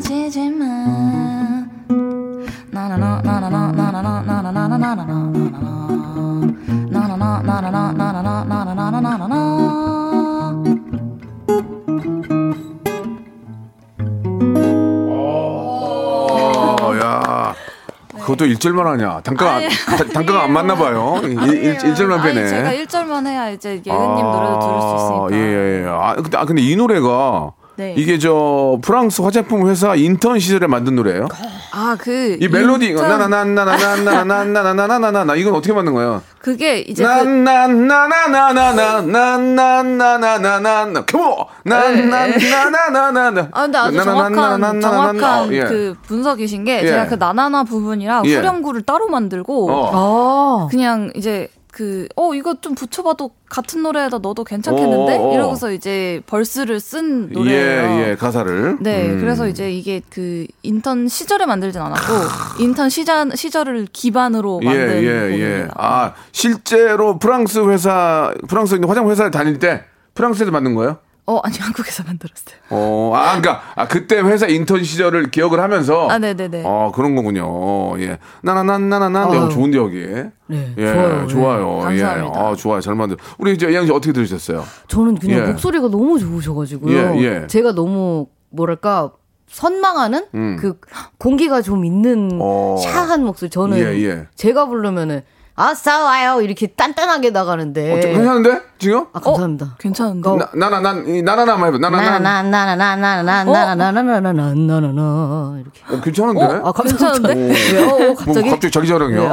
Speaker 1: 그것도 일절만 하냐? 단가가,
Speaker 8: 아니,
Speaker 1: 다- 단가가 안 맞나 봐요. 일, 일절만 빼네.
Speaker 8: 제가 1절만 해야 이제 예은님 노래도 들을 수 있으니까.
Speaker 1: 예, 예, 예. 아, 근데, 아, 근데 이 노래가
Speaker 8: 네.
Speaker 1: 이게 저 프랑스 화장품 회사 인턴 시절에 만든 노래예요?
Speaker 8: 아, 그.
Speaker 1: 이 멜로디
Speaker 8: 인턴-
Speaker 1: 나나나나나나나나나나나나나 이건 어떻게 만든 거예요?
Speaker 8: 그게 이제 그,
Speaker 1: 나나나나나나나나나나나나 컴온 나나나나나나나
Speaker 8: 아, 근데 아주 정확한, 정확한 그 분석이신 게
Speaker 1: 예.
Speaker 8: 제가 그 나나나 부분이랑
Speaker 1: 예.
Speaker 8: 후렴구를 따로 만들고. 그냥 이제 그, 어, 이거 좀 붙여봐도 같은 노래에다 넣어도 괜찮겠는데?
Speaker 1: 어, 어, 어.
Speaker 8: 이러고서 이제 verse를 쓴 노래예요.
Speaker 1: 예, 예, 가사를.
Speaker 8: 네,
Speaker 1: 음.
Speaker 8: 그래서 이제 이게 그 인턴 시절에 만들진 않았고 인턴 시절 시절을 기반으로
Speaker 1: 예,
Speaker 8: 만든
Speaker 1: 예, 예.
Speaker 8: 곡입니다.
Speaker 1: 아, 실제로 프랑스 회사, 프랑스 있는 화장 회사에 다닐 때 프랑스에서 만든 거예요?
Speaker 8: 어, 아니 한국에서 만들었어요.
Speaker 1: 어, 아, 그러니까 아, 그때 회사 인턴 시절을 기억을 하면서
Speaker 8: 아, 네, 네, 네.
Speaker 1: 어, 그런 거군요. 예. 나나나나나나. 너무 좋은데 여기.
Speaker 5: 네,
Speaker 1: 예,
Speaker 5: 좋아요.
Speaker 1: 좋아요. 예.
Speaker 8: 감사합니다.
Speaker 1: 아, 좋아요. 잘 만들. 우리 이제 이양 씨 어떻게 들으셨어요?
Speaker 5: 저는 그냥
Speaker 1: 예.
Speaker 5: 목소리가 너무 좋으셔가지고요.
Speaker 1: 예, 예.
Speaker 5: 제가 너무 뭐랄까 선망하는
Speaker 1: 음.
Speaker 5: 그 공기가 좀 있는
Speaker 1: 어.
Speaker 5: 샤한 목소리. 저는
Speaker 1: 예, 예.
Speaker 5: 제가 부르면은 아싸 와요 이렇게 단단하게 나가는데.
Speaker 1: 어, 좀 괜찮은데? 지금?
Speaker 5: 아 감사합니다.
Speaker 8: 괜찮은데?
Speaker 5: 어.
Speaker 1: 나, 나나, 난, 이 나나나 한번 해봐. 나나나.
Speaker 5: 나나나나나나나나나나나나나나나 이렇게.
Speaker 1: 어, 괜찮은데?
Speaker 5: 아 감사합니다.
Speaker 8: 괜찮은데?
Speaker 5: 왜? 어, 어,
Speaker 1: 뭐
Speaker 5: 갑자기?
Speaker 1: 갑자기 자기 자랑이요.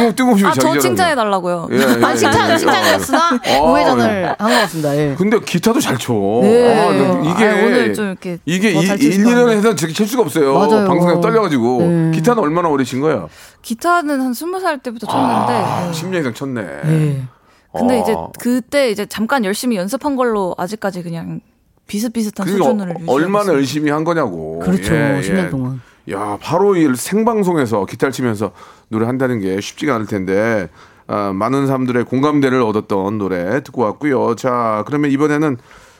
Speaker 5: 네. 아,
Speaker 1: 뜬금, 뜬금없이
Speaker 8: 아, 저. 칭찬해 달라고요.
Speaker 1: 예, 예,
Speaker 5: 아
Speaker 1: 예,
Speaker 5: 칭찬
Speaker 1: 예.
Speaker 5: 칭찬이었으나
Speaker 1: 어,
Speaker 5: 우회전을 한 것 같습니다. 예.
Speaker 1: 근데 기타도 잘 쳐.
Speaker 5: 네.
Speaker 1: 아, 나 이게
Speaker 8: 아, 오늘 좀 이렇게
Speaker 1: 이게
Speaker 8: 더잘 치실
Speaker 1: 1, 2년
Speaker 8: 거같네.
Speaker 1: 해서 칠 수가 없어요.
Speaker 5: 맞아요.
Speaker 1: 방송에 떨려가지고.
Speaker 5: 네.
Speaker 1: 기타는 얼마나 오래 친 거예요?
Speaker 8: 기타는 한 스무 살 때부터 쳤는데
Speaker 1: 아, 10년 이상 쳤네.
Speaker 5: 예.
Speaker 8: 근데
Speaker 1: 어.
Speaker 8: 이제 그때 이제 잠깐 열심히 연습한 걸로 아직까지 그냥 비슷비슷한
Speaker 1: 그러니까
Speaker 8: 수준을
Speaker 1: 어,
Speaker 8: 유지하고
Speaker 1: 얼마나. 열심히 한 거냐고.
Speaker 5: 그렇죠.
Speaker 1: 예,
Speaker 5: 10년
Speaker 1: 예.
Speaker 5: 동안.
Speaker 1: 야, 바로 이 생방송에서 기타를 치면서 노래 한다는 게 쉽지가 않을 텐데, 아, 많은 사람들의 공감대를 얻었던 노래 듣고 왔고요. 자, 그러면 이번에는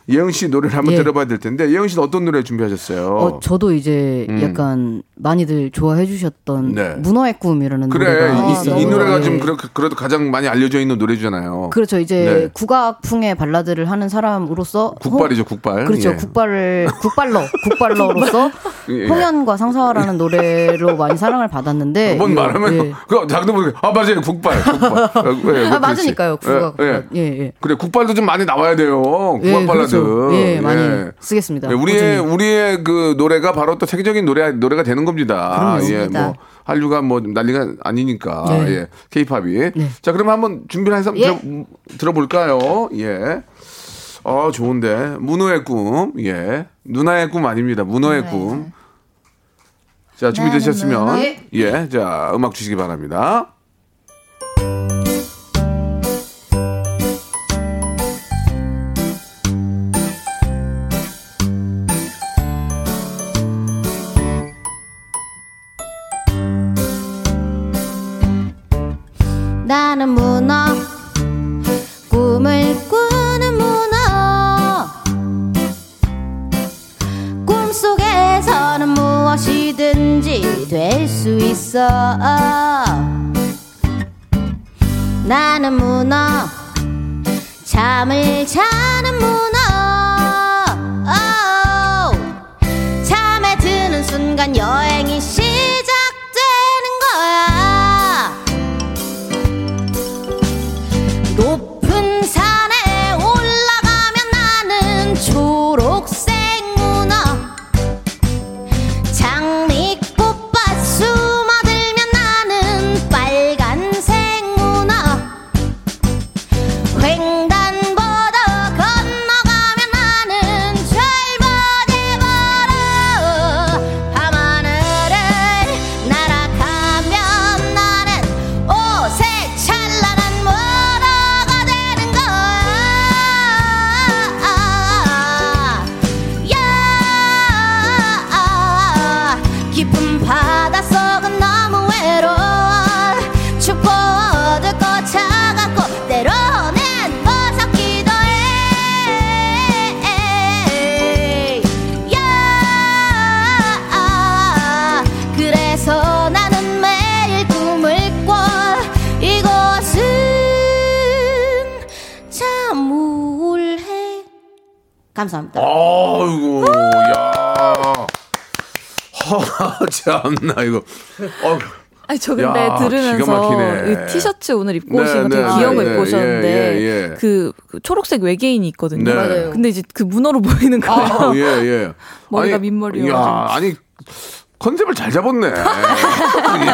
Speaker 1: 예영 씨 노래를 한번
Speaker 5: 예.
Speaker 1: 들어봐야 될 텐데, 예영 씨는 어떤 노래 준비하셨어요?
Speaker 5: 어, 저도 이제
Speaker 1: 음.
Speaker 5: 약간 많이들 좋아해 주셨던
Speaker 1: 네.
Speaker 5: 문어의 꿈이라는
Speaker 1: 그래,
Speaker 5: 노래가
Speaker 1: 이, 이
Speaker 5: 있어요.
Speaker 1: 노래가
Speaker 5: 예.
Speaker 1: 좀 그래, 그래도 가장 많이 알려져 있는 노래잖아요.
Speaker 5: 그렇죠. 이제
Speaker 1: 네.
Speaker 5: 국악풍의 발라드를 하는 사람으로서
Speaker 1: 국발이죠,
Speaker 5: 홍-
Speaker 1: 국발.
Speaker 5: 그렇죠.
Speaker 1: 예.
Speaker 5: 국발을 국발러 국발러로서
Speaker 1: 예.
Speaker 5: 홍연과 상사라는 노래로 많이 사랑을 받았는데
Speaker 1: 한번
Speaker 5: 예,
Speaker 1: 말하면
Speaker 5: 예.
Speaker 1: 그 작도 보니아 맞아요 국발 국발 어, 예,
Speaker 5: 아. 맞으니까요. 국악.
Speaker 1: 예, 예.
Speaker 5: 예, 예.
Speaker 1: 그래 국발도 좀 많이 나와야 돼요 국악
Speaker 5: 예,
Speaker 1: 발라드
Speaker 5: 그렇죠. 예, 많이
Speaker 1: 예.
Speaker 5: 쓰겠습니다.
Speaker 1: 예, 우리의
Speaker 5: 꾸준히.
Speaker 1: 우리의 그 노래가 바로 또 세계적인 노래 노래가 되는 겁니다. 예,
Speaker 5: 그렇습니다.
Speaker 1: 뭐 한류가 뭐 난리가 아니니까
Speaker 5: 네.
Speaker 1: 예, 케이팝이.
Speaker 5: 네.
Speaker 1: 자, 그러면 한번 준비를 해서
Speaker 5: 예.
Speaker 1: 들어, 들어볼까요? 예. 어, 좋은데 문어의 꿈, 예, 누나의 꿈 아닙니다. 문어의 꿈. 자, 준비되셨으면
Speaker 5: 예.
Speaker 1: 예, 자 음악 주시기 바랍니다.
Speaker 5: 있어. 나는 문어 잠을 자는 문어. 잠에 드는 순간 여
Speaker 1: 참나, 이거. 어,
Speaker 8: 아니 저 근데
Speaker 1: 야,
Speaker 8: 들으면서. 이 티셔츠 오늘 입고
Speaker 1: 네,
Speaker 8: 오신 거 되게
Speaker 1: 네,
Speaker 8: 귀여운 거
Speaker 1: 네,
Speaker 8: 입고 오셨는데
Speaker 1: 예, 예, 예.
Speaker 8: 그, 그 초록색 외계인이 있거든요.
Speaker 1: 네.
Speaker 5: 맞아요.
Speaker 8: 근데 이제 그 문어로 보이는 거예요.
Speaker 1: 어, 예, 예.
Speaker 8: 머리가 민머리여가지고.
Speaker 1: 야, 아니, 컨셉을 잘 잡았네.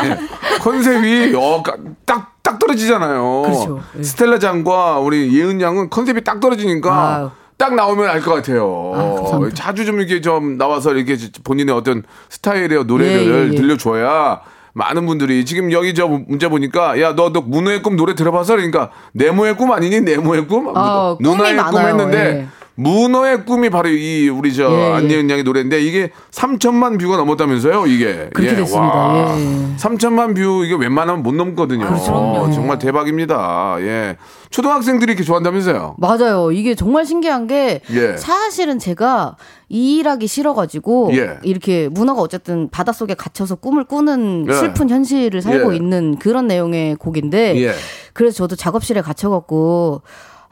Speaker 1: 예. 컨셉이, 어, 까- 딱, 딱 떨어지잖아요.
Speaker 5: 그렇죠. 예.
Speaker 1: 스텔라 장과 우리 예은 양은 컨셉이 딱 떨어지니까
Speaker 5: 아유.
Speaker 1: 딱 나오면 알 것 같아요.
Speaker 5: 아.
Speaker 1: 자주 좀 이렇게 좀 나와서 이렇게 본인의 어떤 스타일의 노래를
Speaker 5: 예, 예, 예.
Speaker 1: 들려줘야 많은 분들이 지금 여기 저 문자 보니까 야너너 문어의 꿈 노래 들어봐서 그러니까 네모의 꿈 아니니 네모의 꿈
Speaker 5: 아,
Speaker 1: 누나의
Speaker 5: 꿈.
Speaker 1: 했는데
Speaker 5: 예.
Speaker 1: 문어의 꿈이 바로 이 우리 저
Speaker 5: 예, 예.
Speaker 1: 안예은 양의 노래인데 이게 3천만 view가 넘었다면서요 이게
Speaker 5: 그렇게 됐습니다.
Speaker 1: 와.
Speaker 5: 예.
Speaker 1: 3천만 view 이게 웬만하면 못 넘거든요.
Speaker 5: 그렇죠.
Speaker 1: 정말 대박입니다. 예. 초등학생들이 이렇게 좋아한다면서요?
Speaker 5: 맞아요. 이게 정말 신기한 게
Speaker 1: 예.
Speaker 5: 사실은 제가 이 일하기 싫어가지고
Speaker 1: 예.
Speaker 5: 이렇게 문어가 어쨌든 바닷속에 갇혀서 꿈을 꾸는
Speaker 1: 예.
Speaker 5: 슬픈 현실을 살고
Speaker 1: 예.
Speaker 5: 있는 그런 내용의 곡인데
Speaker 1: 예.
Speaker 5: 그래서 저도 작업실에 갇혀갖고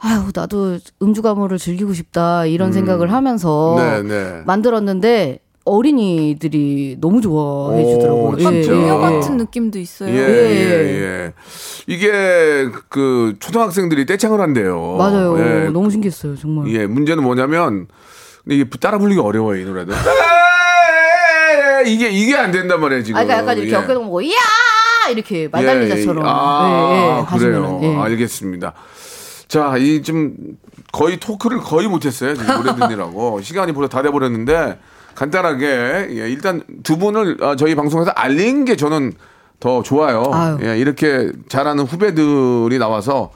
Speaker 5: 아유 나도 음주 가무를 즐기고 싶다 이런 생각을 하면서
Speaker 1: 네, 네.
Speaker 5: 만들었는데 어린이들이 너무 좋아해
Speaker 1: 오,
Speaker 5: 주더라고요.
Speaker 1: 진짜.
Speaker 5: 예,
Speaker 8: 동요
Speaker 5: 예,
Speaker 8: 같은
Speaker 5: 예.
Speaker 8: 느낌도 있어요.
Speaker 1: 예, 예, 예. 이게 그 초등학생들이 떼창을 한대요.
Speaker 5: 맞아요.
Speaker 1: 예.
Speaker 5: 너무 신기했어요 정말.
Speaker 1: 예, 문제는 뭐냐면 이게 따라 부르기 어려워요, 이 노래도. 이게 이게 안 된단 말이에요, 지금.
Speaker 5: 아, 그러니까 약간 이렇게
Speaker 1: 예.
Speaker 5: 어깨 동무 이야 이렇게 말달리자처럼
Speaker 1: 예, 예. 아,
Speaker 5: 예, 예,
Speaker 1: 그래요.
Speaker 5: 예.
Speaker 1: 알겠습니다. 자, 이 좀 거의 토크를 거의 못했어요. 지금 노래 듣느라고 시간이 벌써 다 돼버렸는데 간단하게 예, 일단 두 분을 어, 저희 방송에서 알린 게 저는 더 좋아요.
Speaker 5: 아유.
Speaker 1: 예, 이렇게 잘하는 후배들이 나와서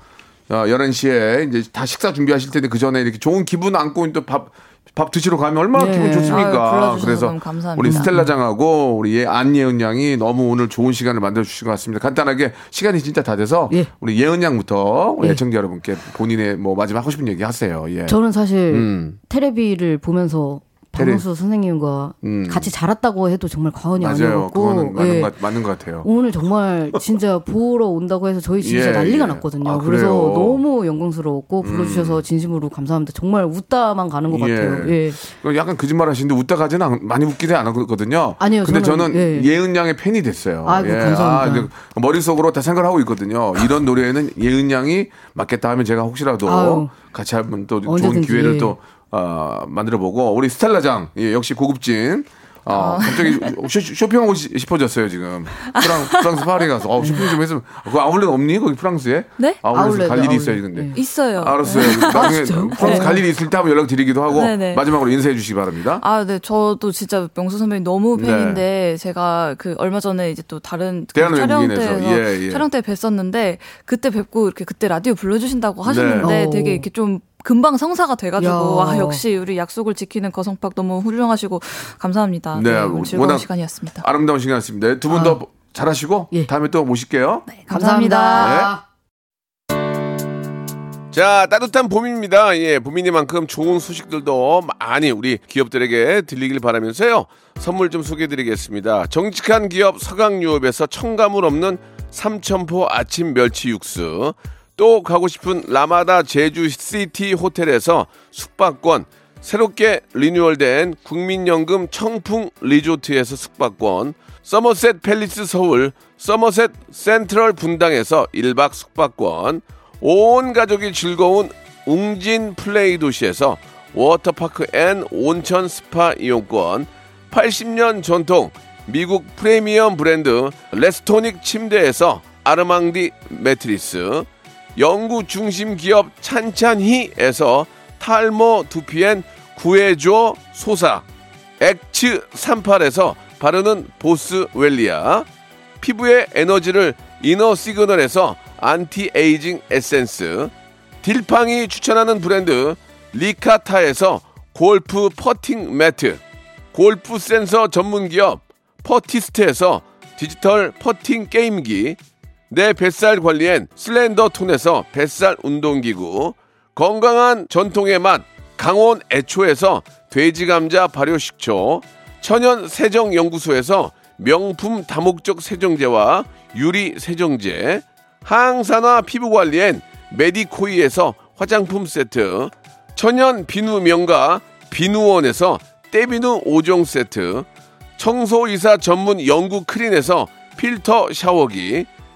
Speaker 1: 어, 11시에 이제 다 식사 준비하실 텐데 그 전에 이렇게 좋은 기분 안고 또 밥 밥 드시러 가면 얼마나
Speaker 5: 네.
Speaker 1: 기분
Speaker 8: 아유,
Speaker 1: 좋습니까?
Speaker 8: 불러주셔서
Speaker 1: 그래서. 우리 스텔라장하고 우리 예, 안예은 양이 너무 오늘 좋은 시간을 만들어 주신 것 같습니다. 간단하게 시간이 진짜 다 돼서
Speaker 5: 예.
Speaker 1: 우리 예은 양부터
Speaker 5: 예.
Speaker 1: 애청자 여러분께 본인의 뭐 마지막 하고 싶은 얘기 하세요. 예.
Speaker 5: 저는 사실
Speaker 1: 음.
Speaker 5: 테레비를 보면서 박명수 선생님과
Speaker 1: 음.
Speaker 5: 같이 자랐다고 해도 정말 과언이
Speaker 1: 맞아요.
Speaker 5: 아니었고
Speaker 1: 맞는,
Speaker 5: 예.
Speaker 1: 것, 맞는 것 같아요.
Speaker 5: 오늘 정말 진짜 보러 온다고 해서 저희 진짜
Speaker 1: 예,
Speaker 5: 난리가
Speaker 1: 예.
Speaker 5: 났거든요.
Speaker 1: 아,
Speaker 5: 그래서
Speaker 1: 그래요? 음.
Speaker 5: 너무 영광스러웠고 불러주셔서 진심으로 감사합니다. 정말 웃다만 가는 것 같아요. 예.
Speaker 1: 그 약간 거짓말 하시는데 웃다 가지는 않- 많이 웃기지 않았거든요.
Speaker 5: 아니요,
Speaker 1: 근데 저는,
Speaker 5: 저는, 예.
Speaker 1: 은 양의 팬이 됐어요.
Speaker 5: 아이고, 감사합니다.
Speaker 1: 아, 머릿속으로 다 생각을 하고 있거든요. 이런 노래에는 예은 양이 맞겠다 하면 제가 혹시라도
Speaker 5: 아유.
Speaker 1: 같이 한번 또 좋은
Speaker 5: 언제든지.
Speaker 1: 기회를 또 어, 만들어 보고 우리 스텔라장 예, 역시 고급진 어, 갑자기 쇼, 쇼핑하고 시- 싶어졌어요 지금 프랑, 프랑스 파리 가서 어, 쇼핑 좀 했으면 그 아울렛 없니 거기 프랑스에
Speaker 8: 네?
Speaker 1: 아울렛 갈 일이
Speaker 5: 아울렛.
Speaker 1: 있어요 근데
Speaker 5: 네.
Speaker 8: 있어요.
Speaker 1: 알았어요 나중에
Speaker 5: 진짜요?
Speaker 1: 프랑스 갈 일이 있을 때 한번 연락 드리기도 하고
Speaker 8: 네네.
Speaker 1: 마지막으로 인사해 주시기 바랍니다
Speaker 8: 아, 네. 저도 진짜 명수 선배님 너무
Speaker 1: 네.
Speaker 8: 팬인데 제가 그 얼마 전에 이제 또 다른 그
Speaker 1: 대한민국
Speaker 8: 촬영
Speaker 1: 외국인에서.
Speaker 8: 때에서
Speaker 1: 예, 예.
Speaker 8: 촬영 때 뵀었는데 그때 뵙고 이렇게 그때 라디오 불러주신다고 하셨는데
Speaker 5: 네.
Speaker 8: 되게 이렇게 좀 금방 성사가 돼가지고
Speaker 5: 야.
Speaker 8: 아 역시 우리 약속을 지키는 거성팍 너무 훌륭하시고 감사합니다.
Speaker 1: 네,
Speaker 8: 네, 오늘 즐거운 시간이었습니다.
Speaker 1: 아름다운 시간이었습니다 두 분더 잘하시고
Speaker 5: 예.
Speaker 1: 다음에 또 모실게요
Speaker 8: 감사합니다.
Speaker 1: 자, 따뜻한 봄입니다. 예, 봄이니만큼 좋은 소식들도 많이 우리 기업들에게 들리길 바라면서요. 선물 좀 소개해 드리겠습니다. 정직한 기업 서강유업에서 첨가물 없는 삼천포 아침 멸치 육수. 또 가고 싶은 라마다 제주 시티 호텔에서 숙박권. 새롭게 리뉴얼된 국민연금 청풍 리조트에서 숙박권. 서머셋 팰리스 서울, 서머셋 센트럴 분당에서 1박 숙박권. 온 가족이 즐거운 웅진 플레이 도시에서 워터파크 and 온천 스파 이용권 80년 전통 미국 프리미엄 브랜드 레스토닉 침대에서 아르망디 매트리스 연구 중심 기업 찬찬히에서 탈모 두피엔 구해줘 소사 엑츠 38에서 바르는 보스웰리아 피부의 에너지를 이너 시그널에서 안티에이징 에센스 딜팡이 추천하는 브랜드 리카타에서 골프 퍼팅 매트 골프 센서 전문 기업 퍼티스트에서 디지털 퍼팅 게임기 내 뱃살 관리엔 슬렌더 톤에서 뱃살 운동기구 건강한 전통의 맛 강원 애초에서 돼지 감자 발효 식초 천연 세정 연구소에서 명품 다목적 세정제와 유리 세정제 항산화 피부 관리엔 메디코이에서 화장품 세트 천연 비누 명가 비누원에서 때비누 5종 세트, 청소이사 전문 영구 크린에서 필터 샤워기,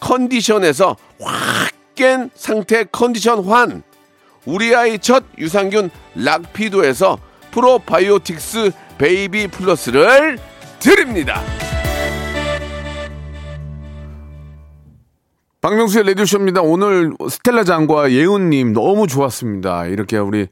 Speaker 1: 컨디션에서 확 깬 상태 컨디션 환, 우리 아이 첫 유산균 락피도에서 프로바이오틱스 베이비 플러스를 드립니다. 박명수의 라디오쇼입니다. 오늘 스텔라 장과 예은님 너무 좋았습니다. 이렇게 우리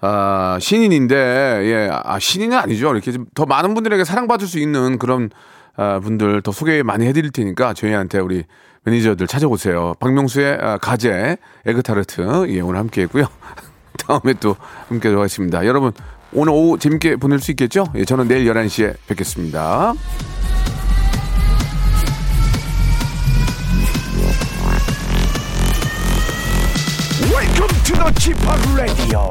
Speaker 1: 아, 신인인데 예, 아 신인은 아니죠. 이렇게 좀 더 많은 분들에게 사랑받을 수 있는 그런 아, 분들 더 소개 많이 해드릴 테니까 저희한테 우리 매니저들 찾아오세요. 박명수의 아, 가제 에그타르트 예 오늘 함께했고요. 다음에 또 함께 하겠습니다. 여러분 오늘 오후 재밌게 보낼 수 있겠죠? 예, 저는 내일 11시에 뵙겠습니다.
Speaker 2: Welcome to the Chip Radio.